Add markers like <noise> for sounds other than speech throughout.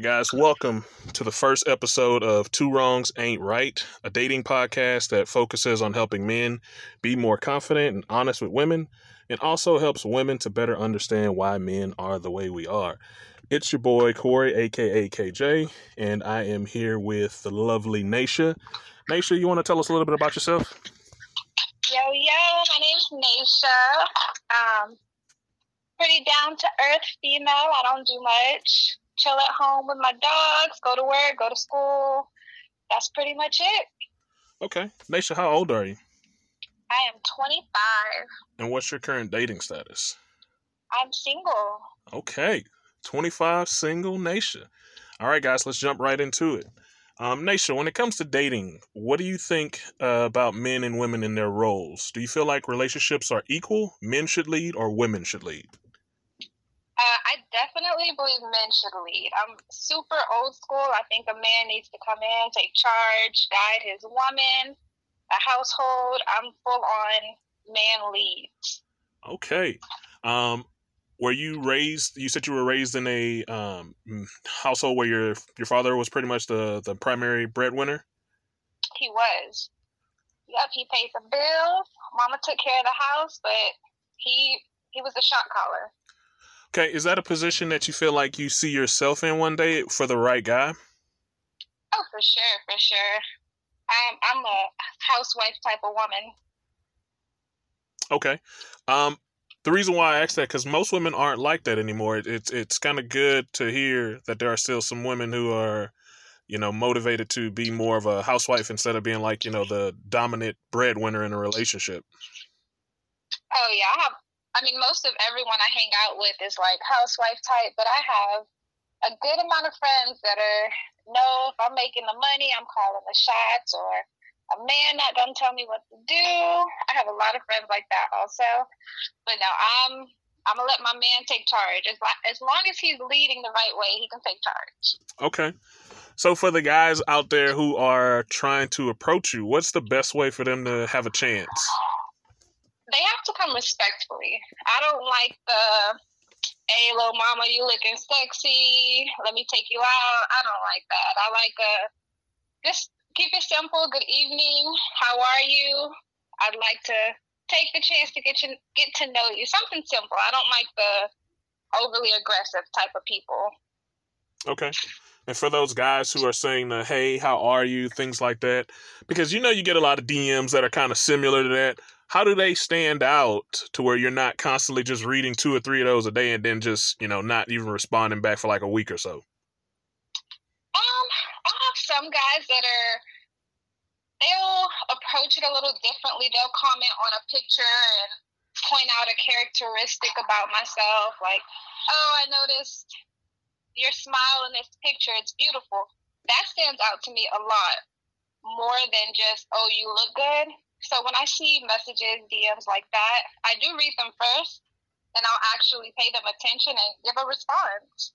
Guys, welcome to the first episode of Two Wrongs Ain't Right, a dating podcast that focuses on helping men be more confident and honest with women, and also helps women to better understand why men are the way we are. It's your boy Corey, aka KJ, and I am here with the lovely Nashia. Nashia, you want to tell us a little bit about yourself? Yo, yo, my name's Nashia. Um, pretty down to earth female. I don't do much. Chill at home with my dogs, go to work, go to school. That's pretty much it. Okay. Nashia, how old are you? I am 25. And what's your current dating status? I'm single. Okay. 25 single Nashia. All right, guys, let's jump right into it. Um, Nashia, when it comes to dating, what do you think uh, about men and women in their roles? Do you feel like relationships are equal? Men should lead or women should lead? Uh, I definitely believe men should lead. I'm super old school. I think a man needs to come in, take charge, guide his woman, a household. I'm full on man leads. Okay. Um, were you raised? You said you were raised in a um, household where your your father was pretty much the the primary breadwinner. He was. Yep, he paid the bills. Mama took care of the house, but he he was a shot caller. Okay, is that a position that you feel like you see yourself in one day for the right guy? Oh, for sure, for sure. I'm I'm a housewife type of woman. Okay. Um, the reason why I asked that because most women aren't like that anymore. It, it's it's kind of good to hear that there are still some women who are, you know, motivated to be more of a housewife instead of being like you know the dominant breadwinner in a relationship. Oh yeah, I have. I mean, most of everyone I hang out with is like housewife type, but I have a good amount of friends that are no. If I'm making the money, I'm calling the shots, or a man that doesn't tell me what to do. I have a lot of friends like that also. But no, I'm I'm gonna let my man take charge. As, as long as he's leading the right way, he can take charge. Okay. So for the guys out there who are trying to approach you, what's the best way for them to have a chance? They have to come respectfully. I don't like the hey little mama, you looking sexy, let me take you out. I don't like that. I like a just keep it simple. Good evening. How are you? I'd like to take the chance to get you get to know you. Something simple. I don't like the overly aggressive type of people. Okay. And for those guys who are saying the hey, how are you, things like that, because you know you get a lot of DMs that are kind of similar to that. How do they stand out to where you're not constantly just reading two or three of those a day and then just, you know, not even responding back for like a week or so? Um, I have some guys that are they'll approach it a little differently. They'll comment on a picture and point out a characteristic about myself, like, "Oh, I noticed your smile in this picture. It's beautiful." That stands out to me a lot more than just, "Oh, you look good." So when I see messages, DMs like that, I do read them first, and I'll actually pay them attention and give a response.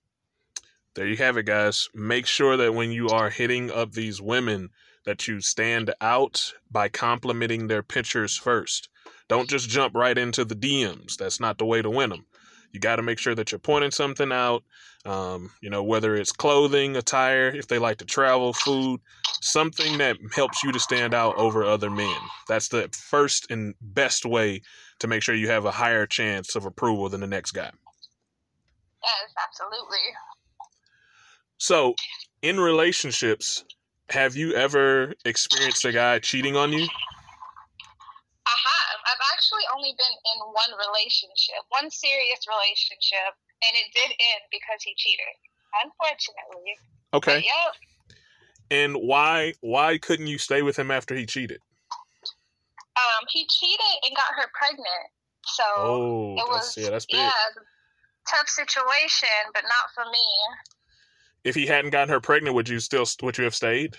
There you have it, guys. Make sure that when you are hitting up these women, that you stand out by complimenting their pictures first. Don't just jump right into the DMs. That's not the way to win them. You got to make sure that you're pointing something out. Um, you know, whether it's clothing, attire, if they like to travel, food, something that helps you to stand out over other men. That's the first and best way to make sure you have a higher chance of approval than the next guy. Yes, absolutely. So, in relationships, have you ever experienced a guy cheating on you? Have. I've actually only been in one relationship, one serious relationship, and it did end because he cheated. Unfortunately. Okay. But, yep. And why why couldn't you stay with him after he cheated? Um, he cheated and got her pregnant. So Oh, it was yeah, that's big. yeah, tough situation, but not for me. If he hadn't gotten her pregnant, would you still would you have stayed?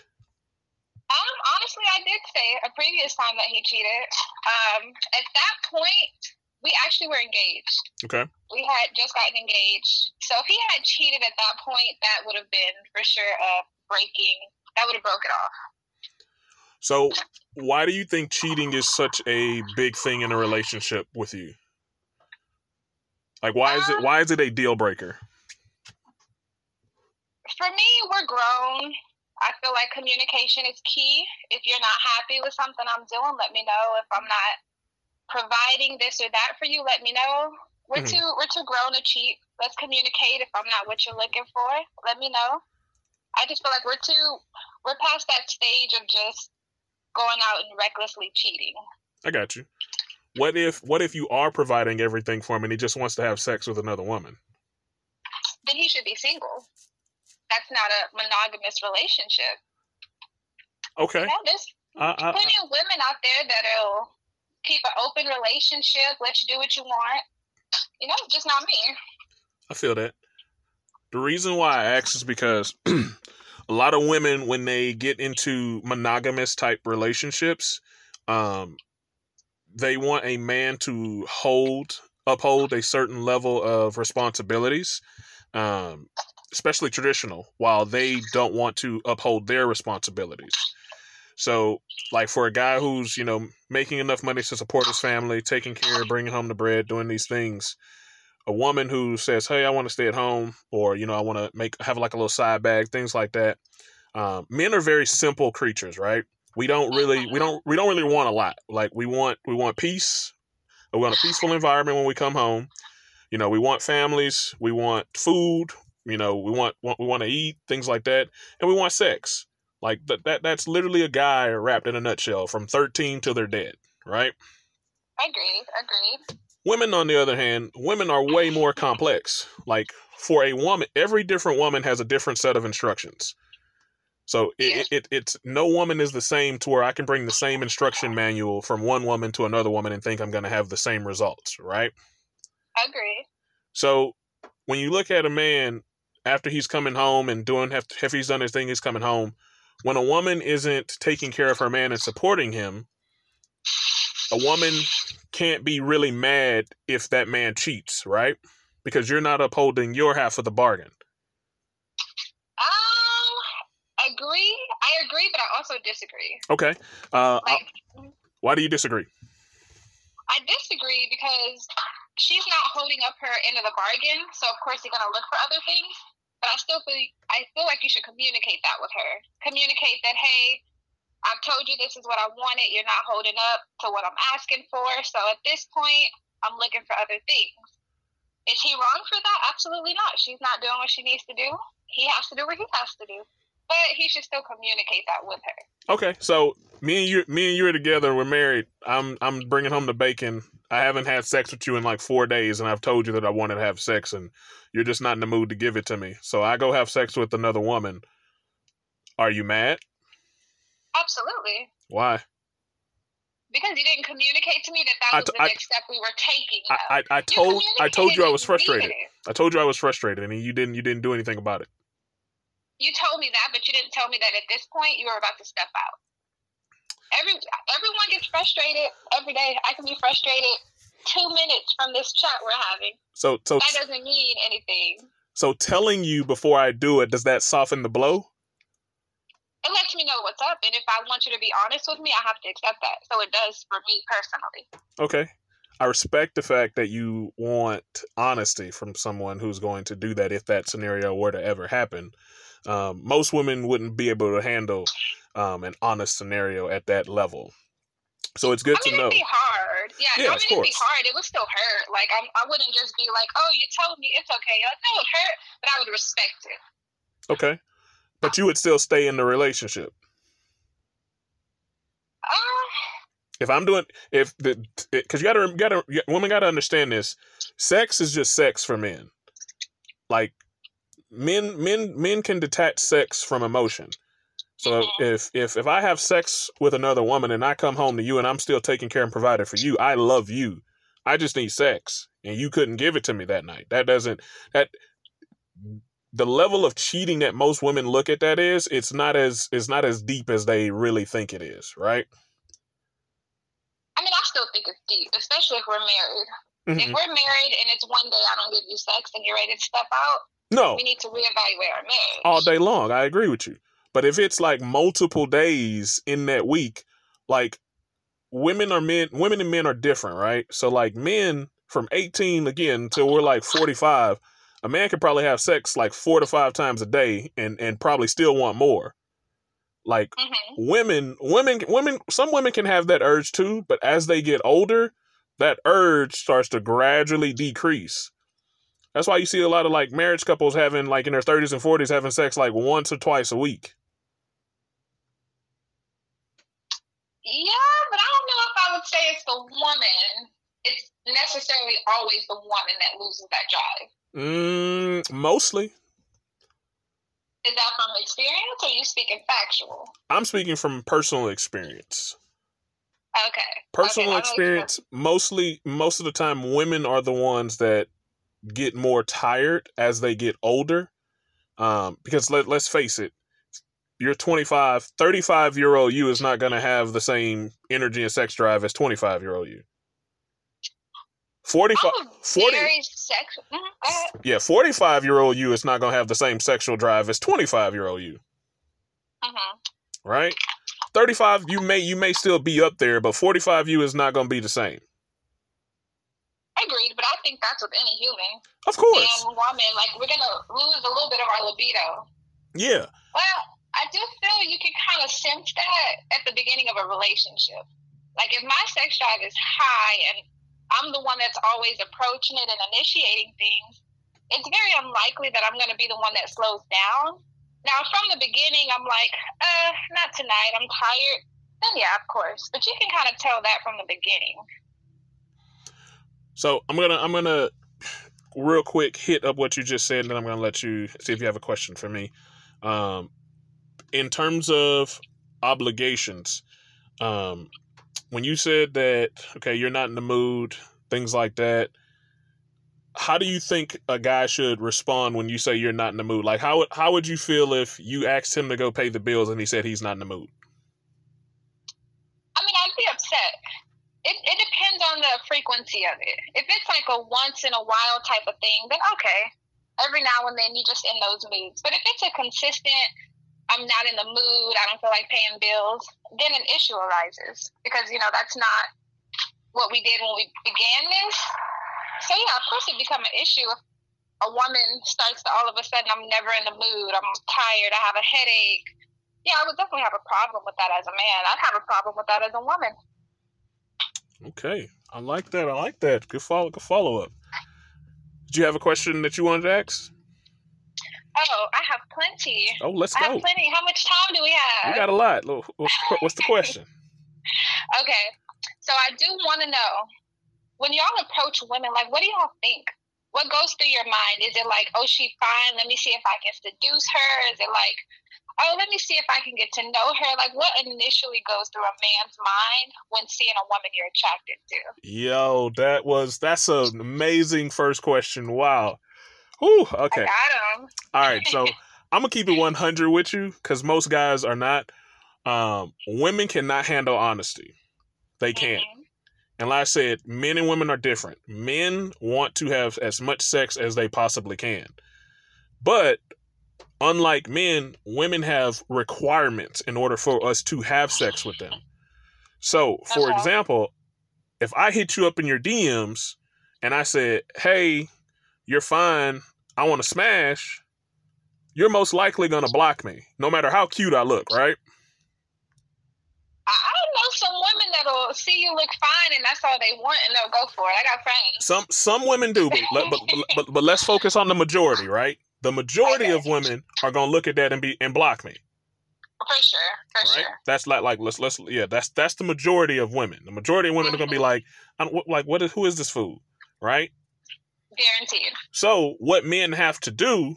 Um, honestly, I did say a previous time that he cheated. Um, at that point, we actually were engaged. Okay. We had just gotten engaged. So if he had cheated at that point, that would have been for sure a breaking. That would have broke it off. So, why do you think cheating is such a big thing in a relationship with you? Like, why is it Um, why is it a deal breaker? for me, we're grown. I feel like communication is key. If you're not happy with something I'm doing, let me know. If I'm not providing this or that for you, let me know. We're Mhm. too we're too grown to cheat. Let's communicate. If I'm not what you're looking for, let me know. I just feel like we're too we're past that stage of just going out and recklessly cheating. I got you. What if what if you are providing everything for him and he just wants to have sex with another woman? Then he should be single. That's not a monogamous relationship. Okay. You know, there's I, I, plenty of women out there that'll keep an open relationship, let you do what you want. You know, just not me. I feel that. The reason why I ask is because <clears throat> a lot of women, when they get into monogamous type relationships, um, they want a man to hold, uphold a certain level of responsibilities, um, especially traditional, while they don't want to uphold their responsibilities. So, like for a guy who's you know making enough money to support his family, taking care, bringing home the bread, doing these things, a woman who says, "Hey, I want to stay at home," or you know, I want to make have like a little side bag, things like that. Um, men are very simple creatures, right? We don't really, we don't, we don't really want a lot. Like we want, we want peace. We want a peaceful environment when we come home. You know, we want families. We want food. You know, we want, want we want to eat things like that, and we want sex. Like that, that that's literally a guy wrapped in a nutshell from 13 till they're dead, right? Agreed, agreed. Women, on the other hand, women are way more complex. Like for a woman, every different woman has a different set of instructions. So it, Yeah. it, it it's no woman is the same to where I can bring the same instruction manual from one woman to another woman and think I'm going to have the same results, right? Agree. So when you look at a man after he's coming home and doing after he's done his thing, he's coming home. When a woman isn't taking care of her man and supporting him, a woman can't be really mad if that man cheats, right? Because you're not upholding your half of the bargain. Um, agree. I agree, but I also disagree. Okay. Uh, Like, why do you disagree? I disagree because she's not holding up her end of the bargain. So of course you're gonna look for other things. But I still feel I feel like you should communicate that with her. Communicate that hey, I've told you this is what I wanted. You're not holding up to what I'm asking for. So at this point, I'm looking for other things. Is he wrong for that? Absolutely not. She's not doing what she needs to do. He has to do what he has to do. But he should still communicate that with her. Okay, so me and you, me and you are together. We're married. I'm I'm bringing home the bacon. I haven't had sex with you in like four days, and I've told you that I wanted to have sex, and you're just not in the mood to give it to me. So I go have sex with another woman. Are you mad? Absolutely. Why? Because you didn't communicate to me that that was t- the I- next step we were taking. I. I, I told I told you I was frustrated. I told you I was frustrated, and you didn't you didn't do anything about it. You told me that, but you didn't tell me that at this point you were about to step out. Every everyone gets frustrated every day. I can be frustrated two minutes from this chat we're having. So so That doesn't mean anything. so telling you before I do it does that soften the blow? It lets me know what's up, and if I want you to be honest with me, I have to accept that. So it does for me personally. Okay. I respect the fact that you want honesty from someone who's going to do that if that scenario were to ever happen. Um, most women wouldn't be able to handle um, an honest scenario at that level. So it's good I mean, to know. it'd be hard. Yeah, Yeah, I mean, it'd be hard. It would still hurt. Like, I'm, I wouldn't just be like, oh, you told me it's okay. Like, no, it hurt, but I would respect it. Okay. But you would still stay in the relationship. Um, If I'm doing, if the, because you gotta, gotta, women gotta understand this. Sex is just sex for men. Like, men, men, men can detach sex from emotion. So Mhm. if if if I have sex with another woman and I come home to you and I'm still taking care and providing for you, I love you. I just need sex, and you couldn't give it to me that night. That doesn't that the level of cheating that most women look at that is it's not as it's not as deep as they really think it is, right? I mean, I still think it's deep, especially if we're married. If Mhm. we're married and it's one day I don't give you sex and you're ready to step out, No, we need to reevaluate our marriage. all day long. I agree with you. But if it's like multiple days in that week, like women are men, women and men are different, right? So like men from 18 again till we're like 45, A man could probably have sex like four to five times a day and and probably still want more. Like hmm women, women, women. Some women can have that urge too, but as they get older, that urge starts to gradually decrease. That's why you see a lot of like marriage couples having like in their thirties and forties having sex like once or twice a week. Yeah, but I don't know if I would say it's the woman. It's necessarily always the woman that loses that drive. Mm, mostly. Is that from experience or are you speaking factual? I'm speaking from personal experience. Okay. Personal Okay, experience, mostly most of the time women are the ones that get more tired as they get older. Um, because let, let's face it, you're 25, 35 year old you is not going to have the same energy and sex drive as 25 year old you. 45, I'm a 40 very sexual. Go ahead. yeah, 45 year old you is not going to have the same sexual drive as 25 year old you, Mhm. right? 35 you may you may still be up there, but 45 you is not going to be the same. I agreed, but I think that's with any human, Of course. man, woman. Like we're gonna lose a little bit of our libido. Yeah. Well, I do feel you can kind of sense that at the beginning of a relationship. Like if my sex drive is high and I'm the one that's always approaching it and initiating things, it's very unlikely that I'm going to be the one that slows down. Now, from the beginning, I'm like, uh, not tonight. I'm tired. Then yeah, of course. But you can kind of tell that from the beginning. So I'm gonna I'm gonna real quick hit up what you just said, and then I'm gonna let you see if you have a question for me. Um, in terms of obligations, um, when you said that okay, you're not in the mood, things like that. How do you think a guy should respond when you say you're not in the mood? Like how how would you feel if you asked him to go pay the bills and he said he's not in the mood? I mean, I'd be upset. It, it depends on the frequency of it. If it's like a once in a while type of thing, then okay. Every now and then you just in those moods. But if it's a consistent, I'm not in the mood, I don't feel like paying bills, then an issue arises. Because, you know, that's not what we did when we began this. So, yeah, of course it become an issue if a woman starts to all of a sudden, I'm never in the mood, I'm tired, I have a headache. Yeah, I would definitely have a problem with that as a man. I'd have a problem with that as a woman. Okay, I like that. I like that. Good follow. Good follow up. Do you have a question that you wanted to ask? Oh, I have plenty. Oh, let's I go. have plenty. How much time do we have? We got a lot. What's the, what's <laughs> the question? Okay, so I do want to know when y'all approach women, like, what do y'all think? What goes through your mind? Is it like, oh, she fine? Let me see if I can seduce her. Is it like, oh, let me see if I can get to know her? Like, what initially goes through a man's mind when seeing a woman you're attracted to? Yo, that was that's an amazing first question. Wow. Whew, okay. I got 'em. All right. So <laughs> I'm gonna keep it 100 with you because most guys are not. Um, women cannot handle honesty. They can't. Mhm. And like I said, men and women are different. Men want to have as much sex as they possibly can. But unlike men, women have requirements in order for us to have sex with them. So, for example, if I hit you up in your DMs and I said, hey, you're fine, I want to smash, you're most likely going to block me, no matter how cute I look, right? I I know some women that'll see you look fine and that's all they want and they'll go for it. I got friends. Some some women do, but let- but, but, but, let's focus on the majority, right? The majority of women are gonna look at that and be and block me, For sure. For right? sure. That's like like let's let's yeah, that's that's the majority of women. The majority of women are gonna be Mhm. like, I don't, like what is who is this food, right? Guaranteed. So what men have to do,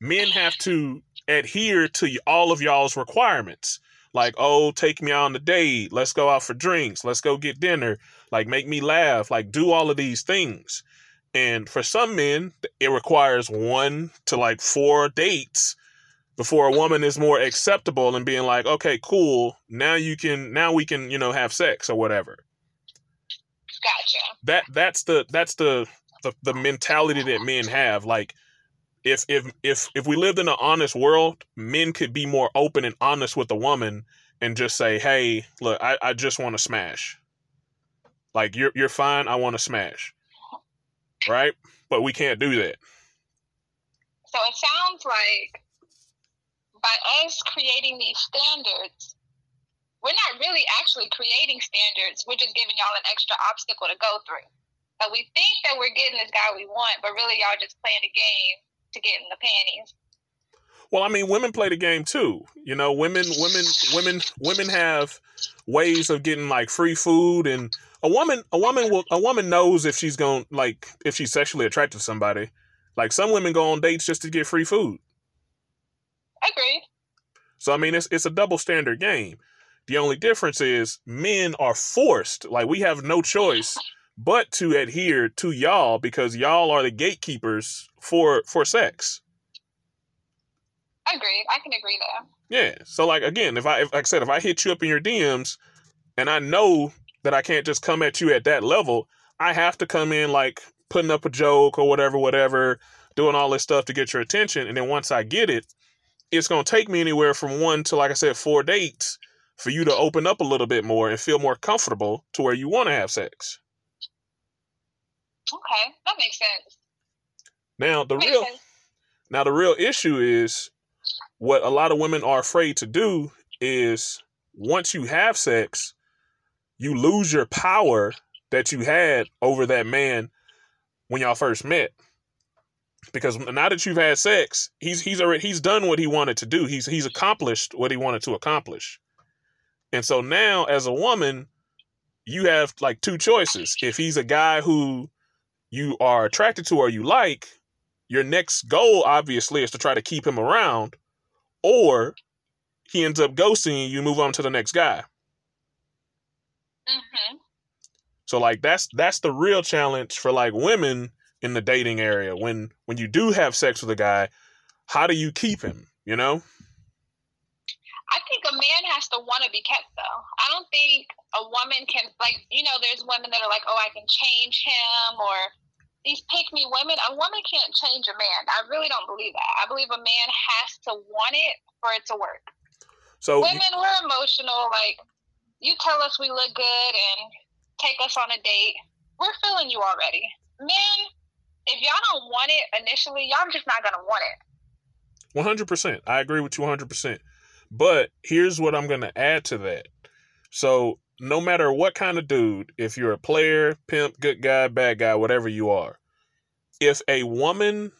men have to adhere to all of y'all's requirements. Like, oh, take me on a date. Let's go out for drinks. Let's go get dinner. Like, make me laugh. Like, do all of these things. And for some men, it requires one to like four dates before a woman is more acceptable and being like, okay, cool. Now you can, now we can, you know, have sex or whatever Gotcha. that that's the that's the, the the mentality that men have like if if if if we lived in an honest world men could be more open and honest with a woman and just say hey look i, I just want to smash like you're you're fine i want to smash right but we can't do that So it sounds like by us creating these standards, we're not really actually creating standards. We're just giving y'all an extra obstacle to go through. So we think that we're getting this guy we want, but really y'all just playing a game to get in the panties. Well, I mean, women play the game too. You know, women, women, women, women have ways of getting like free food, and a woman, a woman will, a woman knows if she's going like if she's sexually attracted to somebody. Like some women go on dates just to get free food. Agreed. So I mean, it's it's a double standard game. The only difference is men are forced, like we have no choice but to adhere to y'all because y'all are the gatekeepers for for sex. Agreed. I can agree there. Yeah. So like again, if I if, like I said, if I hit you up in your DMs and I know that I can't just come at you at that level, I have to come in like putting up a joke or whatever, whatever, doing all this stuff to get your attention. And then once I get it, it's gonna take me anywhere from one to like I said, four dates for you to open up a little bit more and feel more comfortable to where you want to have sex. Okay, that makes sense. Now the real sense. now the real issue is what a lot of women are afraid to do is once you have sex, you lose your power that you had over that man when y'all first met. Because now that you've had sex, he's he's already he's done what he wanted to do. He's he's accomplished what he wanted to accomplish. And so now as a woman, you have like two choices. If he's a guy who you are attracted to or you like, your next goal obviously is to try to keep him around or he ends up ghosting you, move on to the next guy. hmm So like that's that's the real challenge for like women in the dating area. When when you do have sex with a guy, how do you keep him? You know? I think a man has to want to be kept, though. I don't think a woman can, like, you know, there's women that are like, oh, I can change him, or these pick me women. A woman can't change a man. I really don't believe that. I believe a man has to want it for it to work. So Women, we're emotional. Like, you tell us we look good and take us on a date, we're feeling you already. Men, if y'all don't want it initially, y'all just not gonna want it. One hundred percent. I agree with you one hundred percent. But here's what I'm gonna add to that. So no matter what kind of dude, if you're a player, pimp, good guy, bad guy, whatever you are, if a woman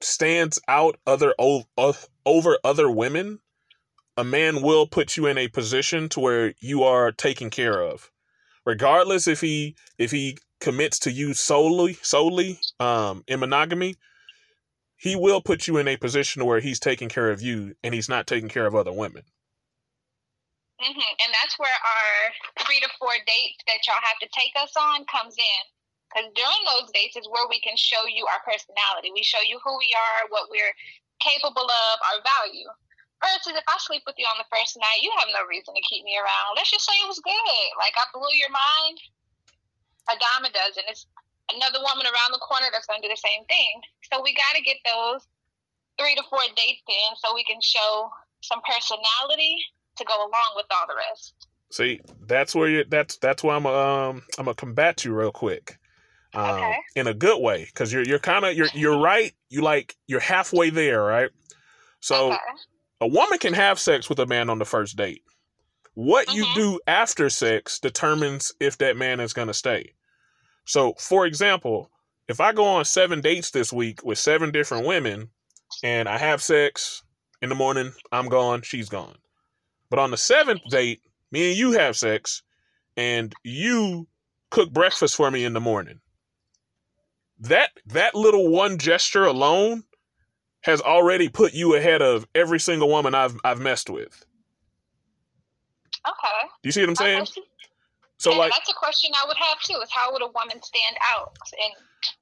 stands out other over other women, a man will put you in a position to where you are taken care of, regardless if he if he commits to you solely solely um, in monogamy he will put you in a position where he's taking care of you and he's not taking care of other women. Hmm And that's where our three to four dates that y'all have to take us on comes in. Because during those dates is where we can show you our personality. We show you who we are, what we're capable of, our value. Versus if I sleep with you on the first night, you have no reason to keep me around. Let's just say it was good. Like I blew your mind. A dime a dozen. It's another woman around the corner that's going to do the same thing. So we got to get those three to four dates in so we can show some personality to go along with all the rest. See, that's where you that's that's why I'm um I'm gonna combat you real quick. Um, Okay. in a good way because you're you're kind of you're you're right you like you're halfway there right so okay. a woman can have sex with a man on the first date what you Mhm. do after sex determines if that man is going to stay so for example if i go on seven dates this week with seven different women and i have sex in the morning i'm gone she's gone but on the seventh date me and you have sex and you cook breakfast for me in the morning that that little one gesture alone has already put you ahead of every single woman I've I've messed with. Okay. Do you see what I'm saying? So and like that's a question I would have too: is how would a woman stand out? And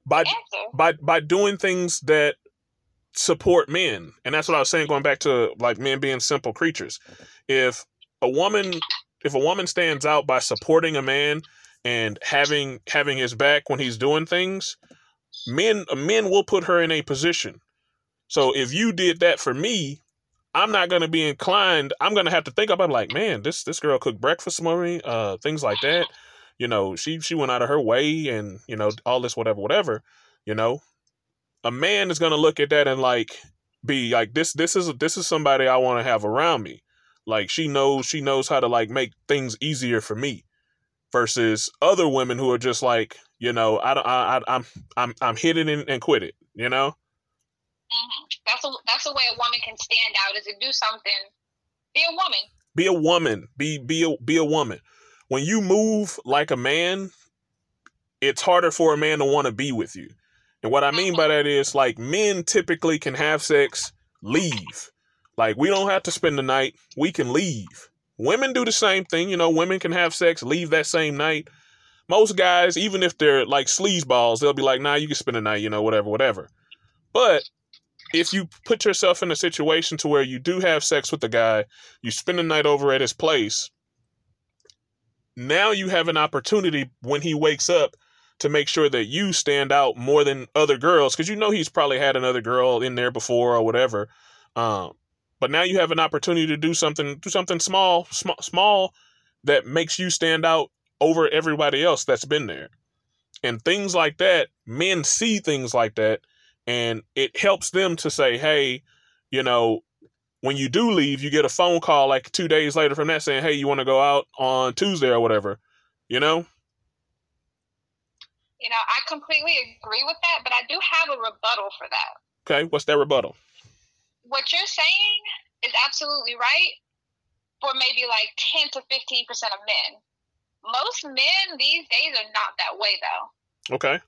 by answer. by by doing things that support men, and that's what I was saying going back to like men being simple creatures. If a woman if a woman stands out by supporting a man and having having his back when he's doing things, men men will put her in a position. So if you did that for me, I'm not gonna be inclined. I'm gonna have to think about like, man, this this girl cooked breakfast for me, uh, things like that. You know, she she went out of her way, and you know all this whatever whatever. You know, a man is gonna look at that and like be like this this is this is somebody I want to have around me. Like she knows she knows how to like make things easier for me versus other women who are just like, you know, I don't I, I I'm I'm I'm hit it and, and quit it, you know? hmm That's a that's a way a woman can stand out is to do something. Be a woman. Be a woman. Be be a be a woman. When you move like a man, it's harder for a man to want to be with you. And what I mean by that is like men typically can have sex, leave. Like we don't have to spend the night. We can leave. Women do the same thing. You know, women can have sex, leave that same night. Most guys, even if they're like sleazeballs, they'll be like, nah, you can spend the night, you know, whatever, whatever. But if you put yourself in a situation to where you do have sex with the guy, you spend the night over at his place, now you have an opportunity when he wakes up to make sure that you stand out more than other girls because you know he's probably had another girl in there before or whatever. Um, but now you have an opportunity to do something, do something small, small, small that makes you stand out over everybody else that's been there. And things like that, men see things like that, and it helps them to say, "Hey, you know, when you do leave, you get a phone call like two days later from that saying, "Hey, you want to go out on Tuesday or whatever," you know." You know, I completely agree with that, but I do have a rebuttal for that. Okay, what's that rebuttal? What you're saying is absolutely right for maybe like 10 to 15% of men. Most men these days are not that way though. Okay.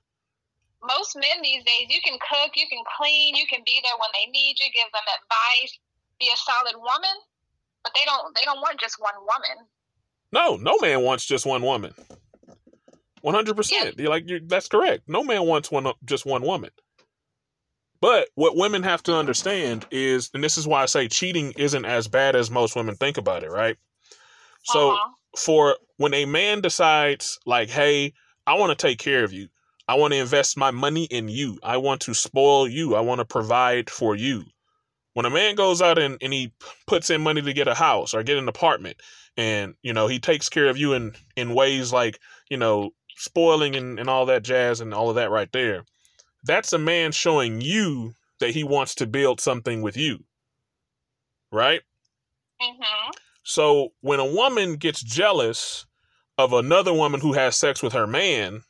Most men these days, you can cook, you can clean, you can be there when they need you, give them advice, be a solid woman, but they don't they don't want just one woman. No, no man wants just one woman. One hundred percent. You're like you're, that's correct. No man wants one just one woman. But what women have to understand is, and this is why I say cheating isn't as bad as most women think about it, right? So Uh-huh. for when a man decides, like, hey, I want to take care of you, I want to invest my money in you, I want to spoil you, I want to provide for you. When a man goes out and, and he puts in money to get a house or get an apartment, and you know he takes care of you in in ways like you know spoiling and, and all that jazz and all of that right there, that's a man showing you that he wants to build something with you, right? Mhm. So when a woman gets jealous of another woman who has sex with her man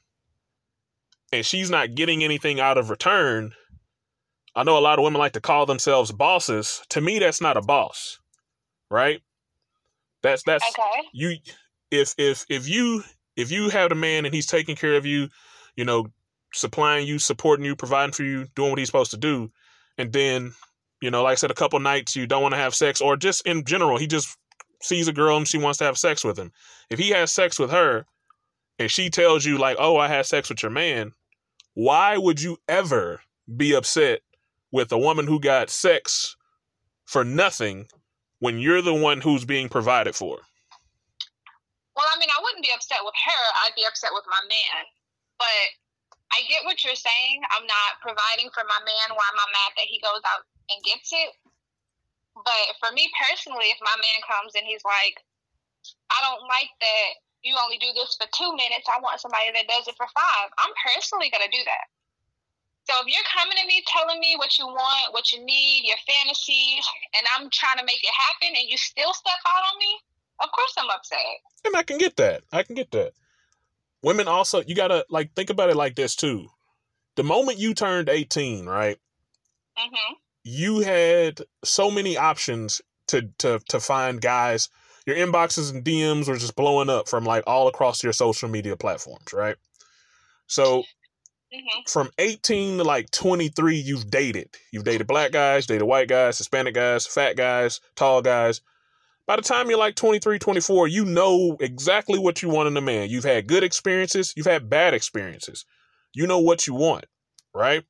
and she's not getting anything out of return, I know a lot of women like to call themselves bosses. To me, that's not a boss, right? That's that's Okay. you if if if you if you have a man and he's taking care of you, you know, supplying you, supporting you, providing for you, doing what he's supposed to do, and then, you know, like I said, a couple nights you don't want to have sex, or just in general, he just sees a girl and she wants to have sex with him. If he has sex with her and she tells you like, "Oh, I had sex with your man," why would you ever be upset with a woman who got sex for nothing when you're the one who's being provided for? Well, I mean, I wouldn't be upset with her. I'd be upset with my man. But I get what you're saying. I'm not providing for my man. Why am I mad that he goes out and gets it? But for me personally, if my man comes and he's like, I don't like that you only do this for two minutes, I want somebody that does it for five, I'm personally going to do that. So if you're coming to me telling me what you want, what you need, your fantasies, and I'm trying to make it happen and you still step out on me, of course I'm upset. And I can get that. I can get that. Women also, you gotta like think about it like this too. The moment you turned 18, right? hmm You had so many options to to to find guys. Your inboxes and DMs were just blowing up from like all across your social media platforms, right? So hmm from 18 to like 23, you've dated. You've dated black guys, dated white guys, Hispanic guys, fat guys, tall guys. By the time you're like 23, 24, you know exactly what you want in a man. You've had good experiences, you've had bad experiences. You know what you want, right?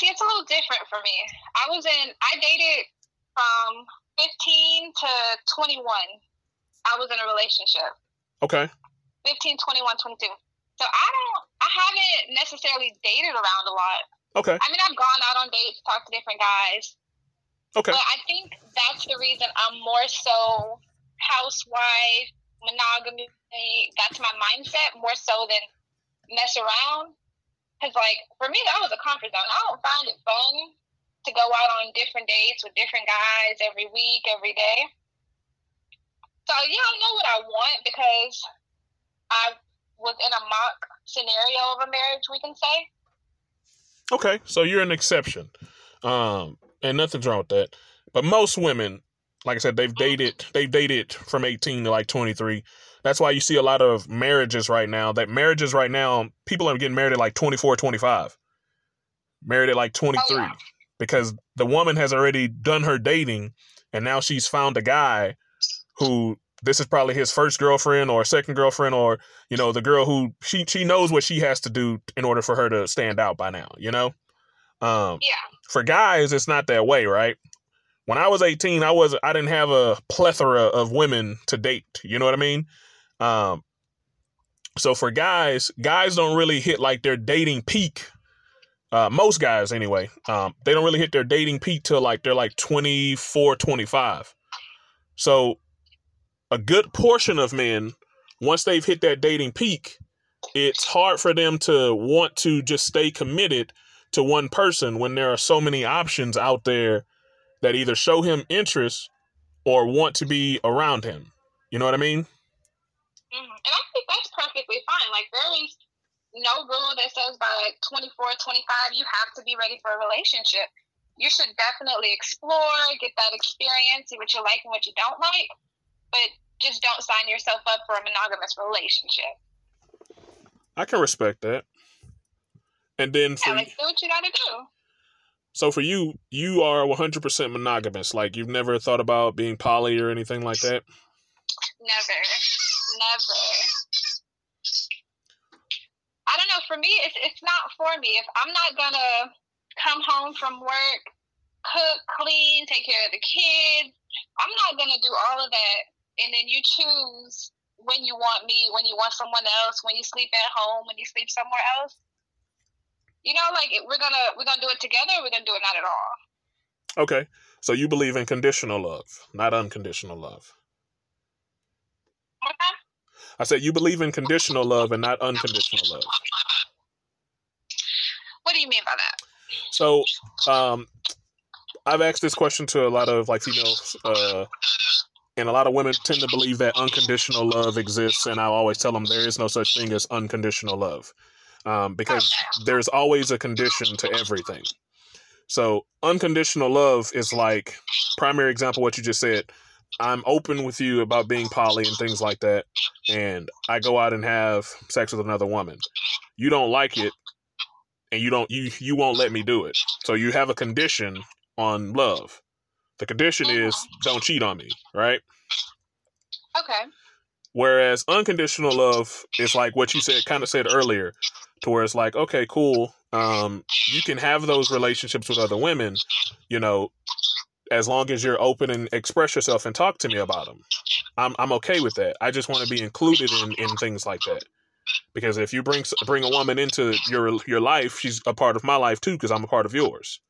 See, it's a little different for me. I was in, I dated from 15 to 21. I was in a relationship. Okay. 15, 21, 22. So I don't, I haven't necessarily dated around a lot. Okay. I mean, I've gone out on dates, talked to different guys, Okay. but I think that's the reason I'm more so housewife, monogamy. That's my mindset more so than mess around. Because, like, for me, that was a comfort zone. I don't find it fun to go out on different dates with different guys every week, every day. So, yeah, I know what I want because I was in a mock scenario of a marriage, we can say. Okay, so you're an exception. Um, and nothing's wrong with that. But most women, like I said, they've dated they've dated from 18 to like 23. That's why you see a lot of marriages right now. That marriages right now, people are getting married at like 24, 25. Married at like 23 oh, yeah. because the woman has already done her dating and now she's found a guy who this is probably his first girlfriend or second girlfriend or you know the girl who she she knows what she has to do in order for her to stand out by now you know um yeah. for guys it's not that way right? When i was 18 i was i didn't have a plethora of women to date you know what i mean? Um so for guys guys don't really hit like their dating peak uh, most guys anyway um, they don't really hit their dating peak till like they're like 24 25 so a good portion of men, once they've hit that dating peak, it's hard for them to want to just stay committed to one person when there are so many options out there that either show him interest or want to be around him. You know what I mean? Mm-hmm. And I think that's perfectly fine. Like, there is no rule that says by like 24, 25, you have to be ready for a relationship. You should definitely explore, get that experience, see what you like and what you don't like but just don't sign yourself up for a monogamous relationship. I can respect that. And then for yeah, like, do what you gotta do. So for you, you are 100% monogamous. Like you've never thought about being poly or anything like that? Never. Never. I don't know. For me, it's, it's not for me. If I'm not going to come home from work, cook, clean, take care of the kids, I'm not going to do all of that and then you choose when you want me, when you want someone else, when you sleep at home, when you sleep somewhere else. You know, like we're gonna we're gonna do it together. we're gonna do it not at all. Okay, so you believe in conditional love, not unconditional love. Okay. I said you believe in conditional love and not unconditional love. What do you mean by that? So, um, I've asked this question to a lot of like females, uh, and a lot of women tend to believe that unconditional love exists, and I always tell them there is no such thing as unconditional love, um, because there's always a condition to everything. So unconditional love is like primary example what you just said. I'm open with you about being poly and things like that, and I go out and have sex with another woman. You don't like it, and you don't you you won't let me do it. So you have a condition on love. The condition is don't cheat on me, right? Okay. Whereas unconditional love is like what you said, kind of said earlier, to where it's like, okay, cool. Um, you can have those relationships with other women, you know, as long as you're open and express yourself and talk to me about them. I'm I'm okay with that. I just want to be included in in things like that. Because if you bring bring a woman into your your life, she's a part of my life too. Because I'm a part of yours.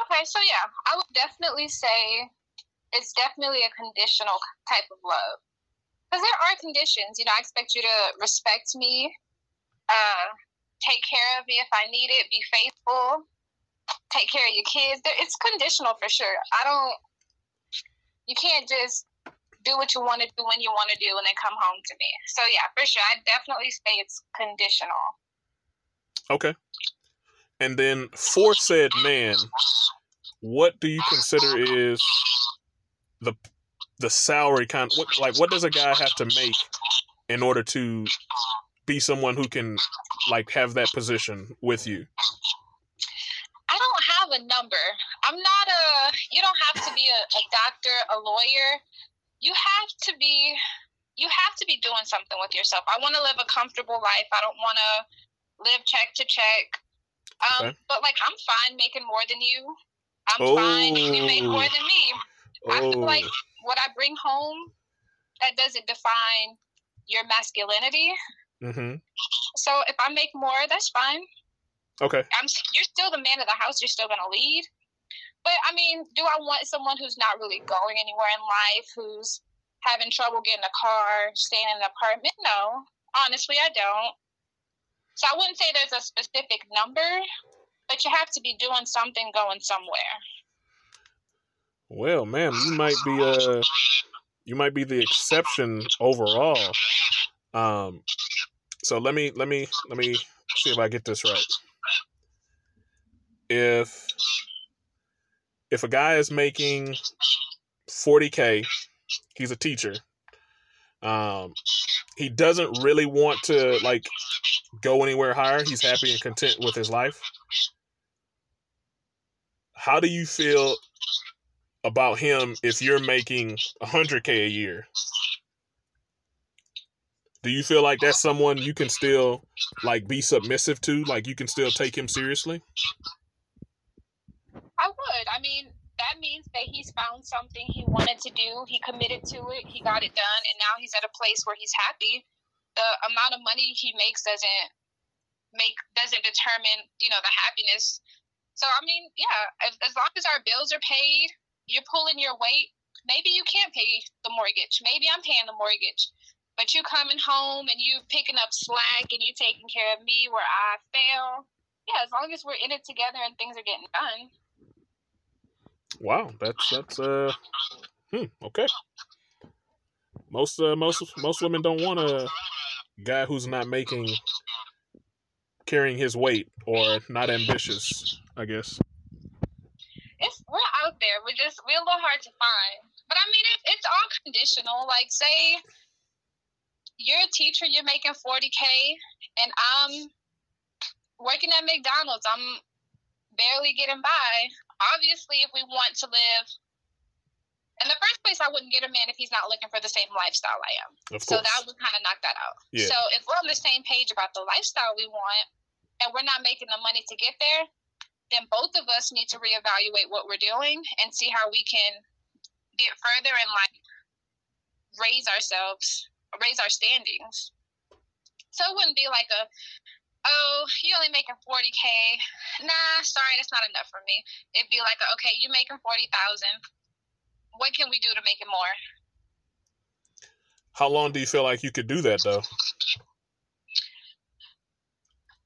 Okay, so yeah, I would definitely say it's definitely a conditional type of love. Because there are conditions. You know, I expect you to respect me, uh, take care of me if I need it, be faithful, take care of your kids. It's conditional for sure. I don't, you can't just do what you want to do when you want to do and then come home to me. So, yeah, for sure. I definitely say it's conditional. Okay. And then for said man, what do you consider is the the salary kind of, what, like what does a guy have to make in order to be someone who can like have that position with you i don't have a number i'm not a you don't have to be a, a doctor a lawyer you have to be you have to be doing something with yourself i want to live a comfortable life i don't want to live check to check um, okay. but like i'm fine making more than you I'm oh. fine if you make more than me. Oh. I feel like. What I bring home that doesn't define your masculinity. Mm-hmm. So if I make more, that's fine. Okay. I'm. You're still the man of the house. You're still gonna lead. But I mean, do I want someone who's not really going anywhere in life, who's having trouble getting a car, staying in an apartment? No, honestly, I don't. So I wouldn't say there's a specific number, but you have to be doing something going somewhere. Well, ma'am, you might be uh you might be the exception overall. Um so let me let me let me see if I get this right. If if a guy is making 40k, he's a teacher. Um he doesn't really want to like go anywhere higher. He's happy and content with his life. How do you feel about him if you're making 100k a year? Do you feel like that's someone you can still like be submissive to? Like you can still take him seriously? I would. I mean, that means that he's found something he wanted to do. He committed to it. He got it done, and now he's at a place where he's happy. The amount of money he makes doesn't make doesn't determine you know the happiness. So I mean, yeah, as, as long as our bills are paid, you're pulling your weight. Maybe you can't pay the mortgage. Maybe I'm paying the mortgage. But you coming home and you picking up slack and you taking care of me where I fail. Yeah, as long as we're in it together and things are getting done. Wow, that's that's uh hmm, okay. Most uh most most women don't want a guy who's not making carrying his weight or not ambitious, I guess. It's we're out there. We're just we're a little hard to find. But I mean, it, it's all conditional. Like, say you're a teacher, you're making 40K, and I'm working at McDonald's. I'm barely getting by. Obviously, if we want to live, in the first place, I wouldn't get a man if he's not looking for the same lifestyle I am. So that would kind of knock that out. Yeah. So if we're on the same page about the lifestyle we want, and we're not making the money to get there, then both of us need to reevaluate what we're doing and see how we can get further and like raise ourselves raise our standings. So it wouldn't be like a, oh, you only making 40K. Nah, sorry, that's not enough for me. It'd be like, a, okay, you making 40,000. What can we do to make it more? How long do you feel like you could do that though?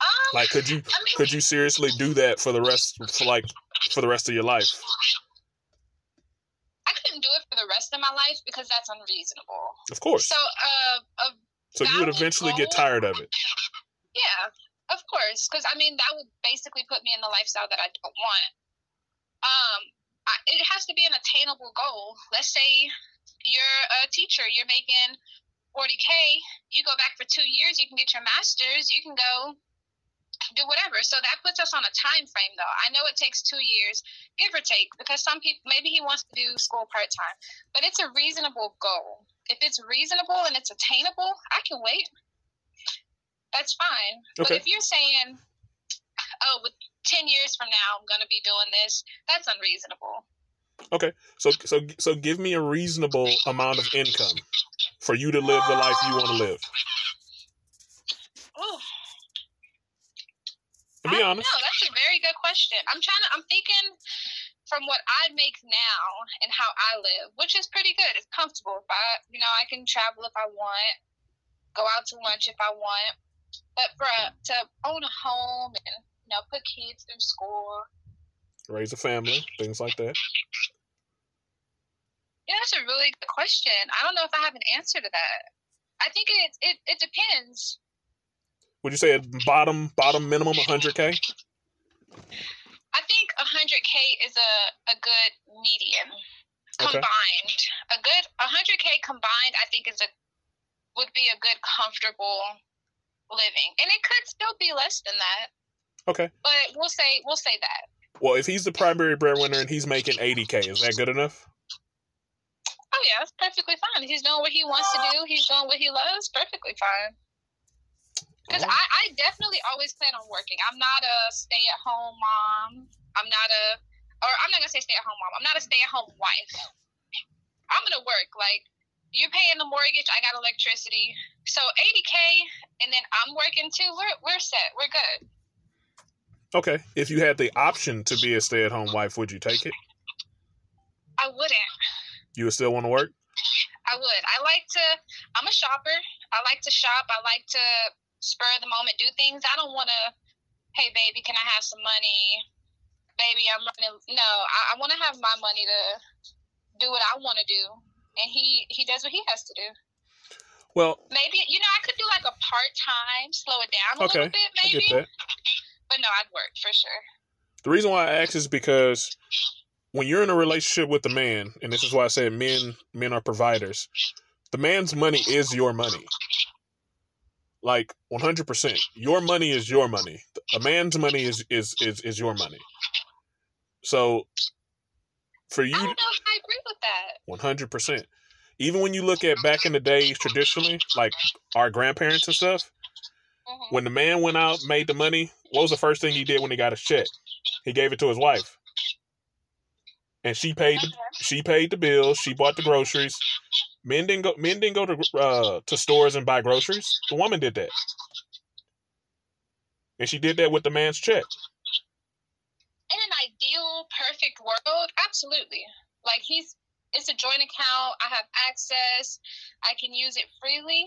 Um, like could you I mean, could you seriously do that for the rest for like for the rest of your life? I couldn't do it for the rest of my life because that's unreasonable. Of course. So, uh, so you would eventually goal, get tired of it. Yeah, of course, because I mean that would basically put me in the lifestyle that I don't want. Um, I, it has to be an attainable goal. Let's say you're a teacher, you're making 40k. You go back for two years, you can get your master's. You can go do whatever. So that puts us on a time frame, though. I know it takes two years, give or take, because some people maybe he wants to do school part time, but it's a reasonable goal. If it's reasonable and it's attainable, I can wait. That's fine. Okay. But if you're saying, "Oh, with ten years from now, I'm going to be doing this," that's unreasonable. Okay, so so so give me a reasonable amount of income for you to live the life you want to live. Oh, to be honest. No, that's a very good question. I'm trying to. I'm thinking from what I make now and how I live, which is pretty good. It's comfortable. If I, you know, I can travel if I want, go out to lunch if I want. But for a, to own a home and you know put kids through school, raise a family, things like that. Yeah, that's a really good question. I don't know if I have an answer to that. I think it it, it depends would you say a bottom bottom minimum 100k? I think 100k is a, a good median combined. Okay. A good 100k combined, I think is a would be a good comfortable living, and it could still be less than that. Okay. But we'll say we'll say that. Well, if he's the primary breadwinner and he's making 80k, is that good enough? Oh yeah, that's perfectly fine. He's doing what he wants to do. He's doing what he loves. Perfectly fine. Because oh. I, I definitely always plan on working. I'm not a stay at home mom. I'm not a, or I'm not gonna say stay at home mom. I'm not a stay at home wife. I'm gonna work. Like you're paying the mortgage, I got electricity. So 80k, and then I'm working too. We're we're set. We're good. Okay. If you had the option to be a stay at home wife, would you take it? I wouldn't. You would still want to work? I would. I like to. I'm a shopper. I like to shop. I like to spur of the moment do things. I don't want to, hey, baby, can I have some money? Baby, I'm running. No, I, I want to have my money to do what I want to do. And he, he does what he has to do. Well, maybe, you know, I could do like a part time, slow it down a okay, little bit, maybe. I get that. But no, I'd work for sure. The reason why I ask is because when you're in a relationship with a man, and this is why I said men men are providers. The man's money is your money. Like 100%. Your money is your money. A man's money is is is, is your money. So for you I don't know if I agree with that. 100%. Even when you look at back in the days traditionally, like our grandparents and stuff, Mhm. when the man went out, made the money, what was the first thing he did when he got his check? He gave it to his wife. And she paid the, she paid the bills, she bought the groceries. Men didn't go men didn't go to uh, to stores and buy groceries. The woman did that. And she did that with the man's check. in an ideal, perfect world, absolutely. Like he's, it's a joint account. I have access. I can use it freely.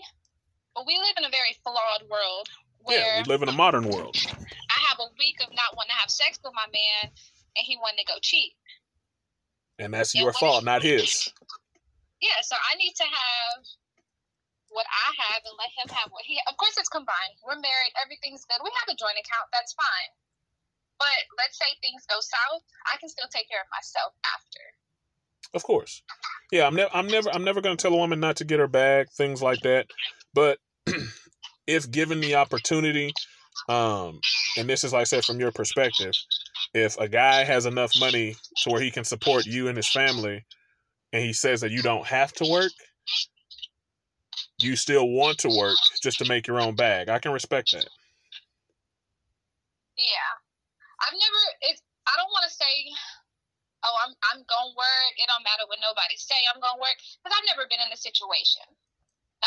But we live in a very flawed world where Yeah, we live in a modern world. I have a week of not wanting to have sex with my man, and he wanted to go cheat. And that's your what fault, not his. Yeah, so I need to have what I have and let him have what he. Of course, it's combined. We're married. Everything's good. We have a joint account. That's fine. But let's say things go south. I can still take care of myself after. Of course. Yeah, I'm never I'm never I'm never gonna tell a woman not to get her bag, things like that. But <clears throat> if given the opportunity, um, and this is like I said from your perspective, if a guy has enough money to where he can support you and his family and he says that you don't have to work, you still want to work just to make your own bag. I can respect that. Yeah, I've never. If I don't want to say, oh, I'm I'm gonna work. It don't matter what nobody say. I'm gonna work because I've never been in a situation.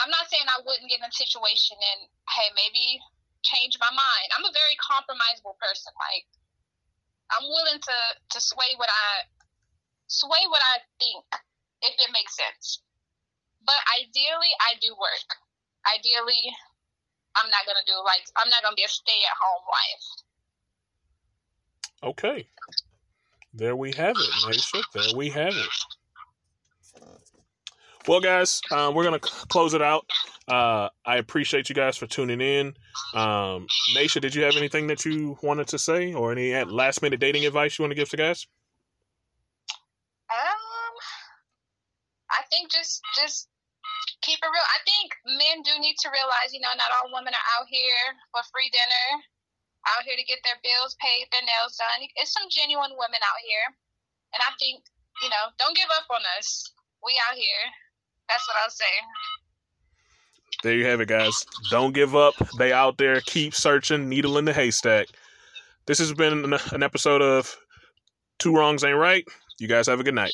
I'm not saying I wouldn't get in a situation and hey, maybe change my mind. I'm a very compromisable person. Like I'm willing to to sway what I sway what I think if it makes sense. But ideally, I do work. Ideally, I'm not gonna do like I'm not gonna be a stay at home wife. Okay. There we have it, Nashia. There we have it. Well, guys, uh, we're gonna c- close it out. Uh, I appreciate you guys for tuning in. Um, Nashia, did you have anything that you wanted to say, or any last minute dating advice you want to give to guys? Um, I think just just keep it real. I think men do need to realize, you know, not all women are out here for free dinner, out here to get their bills paid, their nails done. It's some genuine women out here, and I think, you know, don't give up on us. We out here. That's what I'll say. There you have it, guys. Don't give up. They out there. Keep searching. Needle in the haystack. This has been an, an episode of Two Wrongs Ain't Right. You guys have a good night.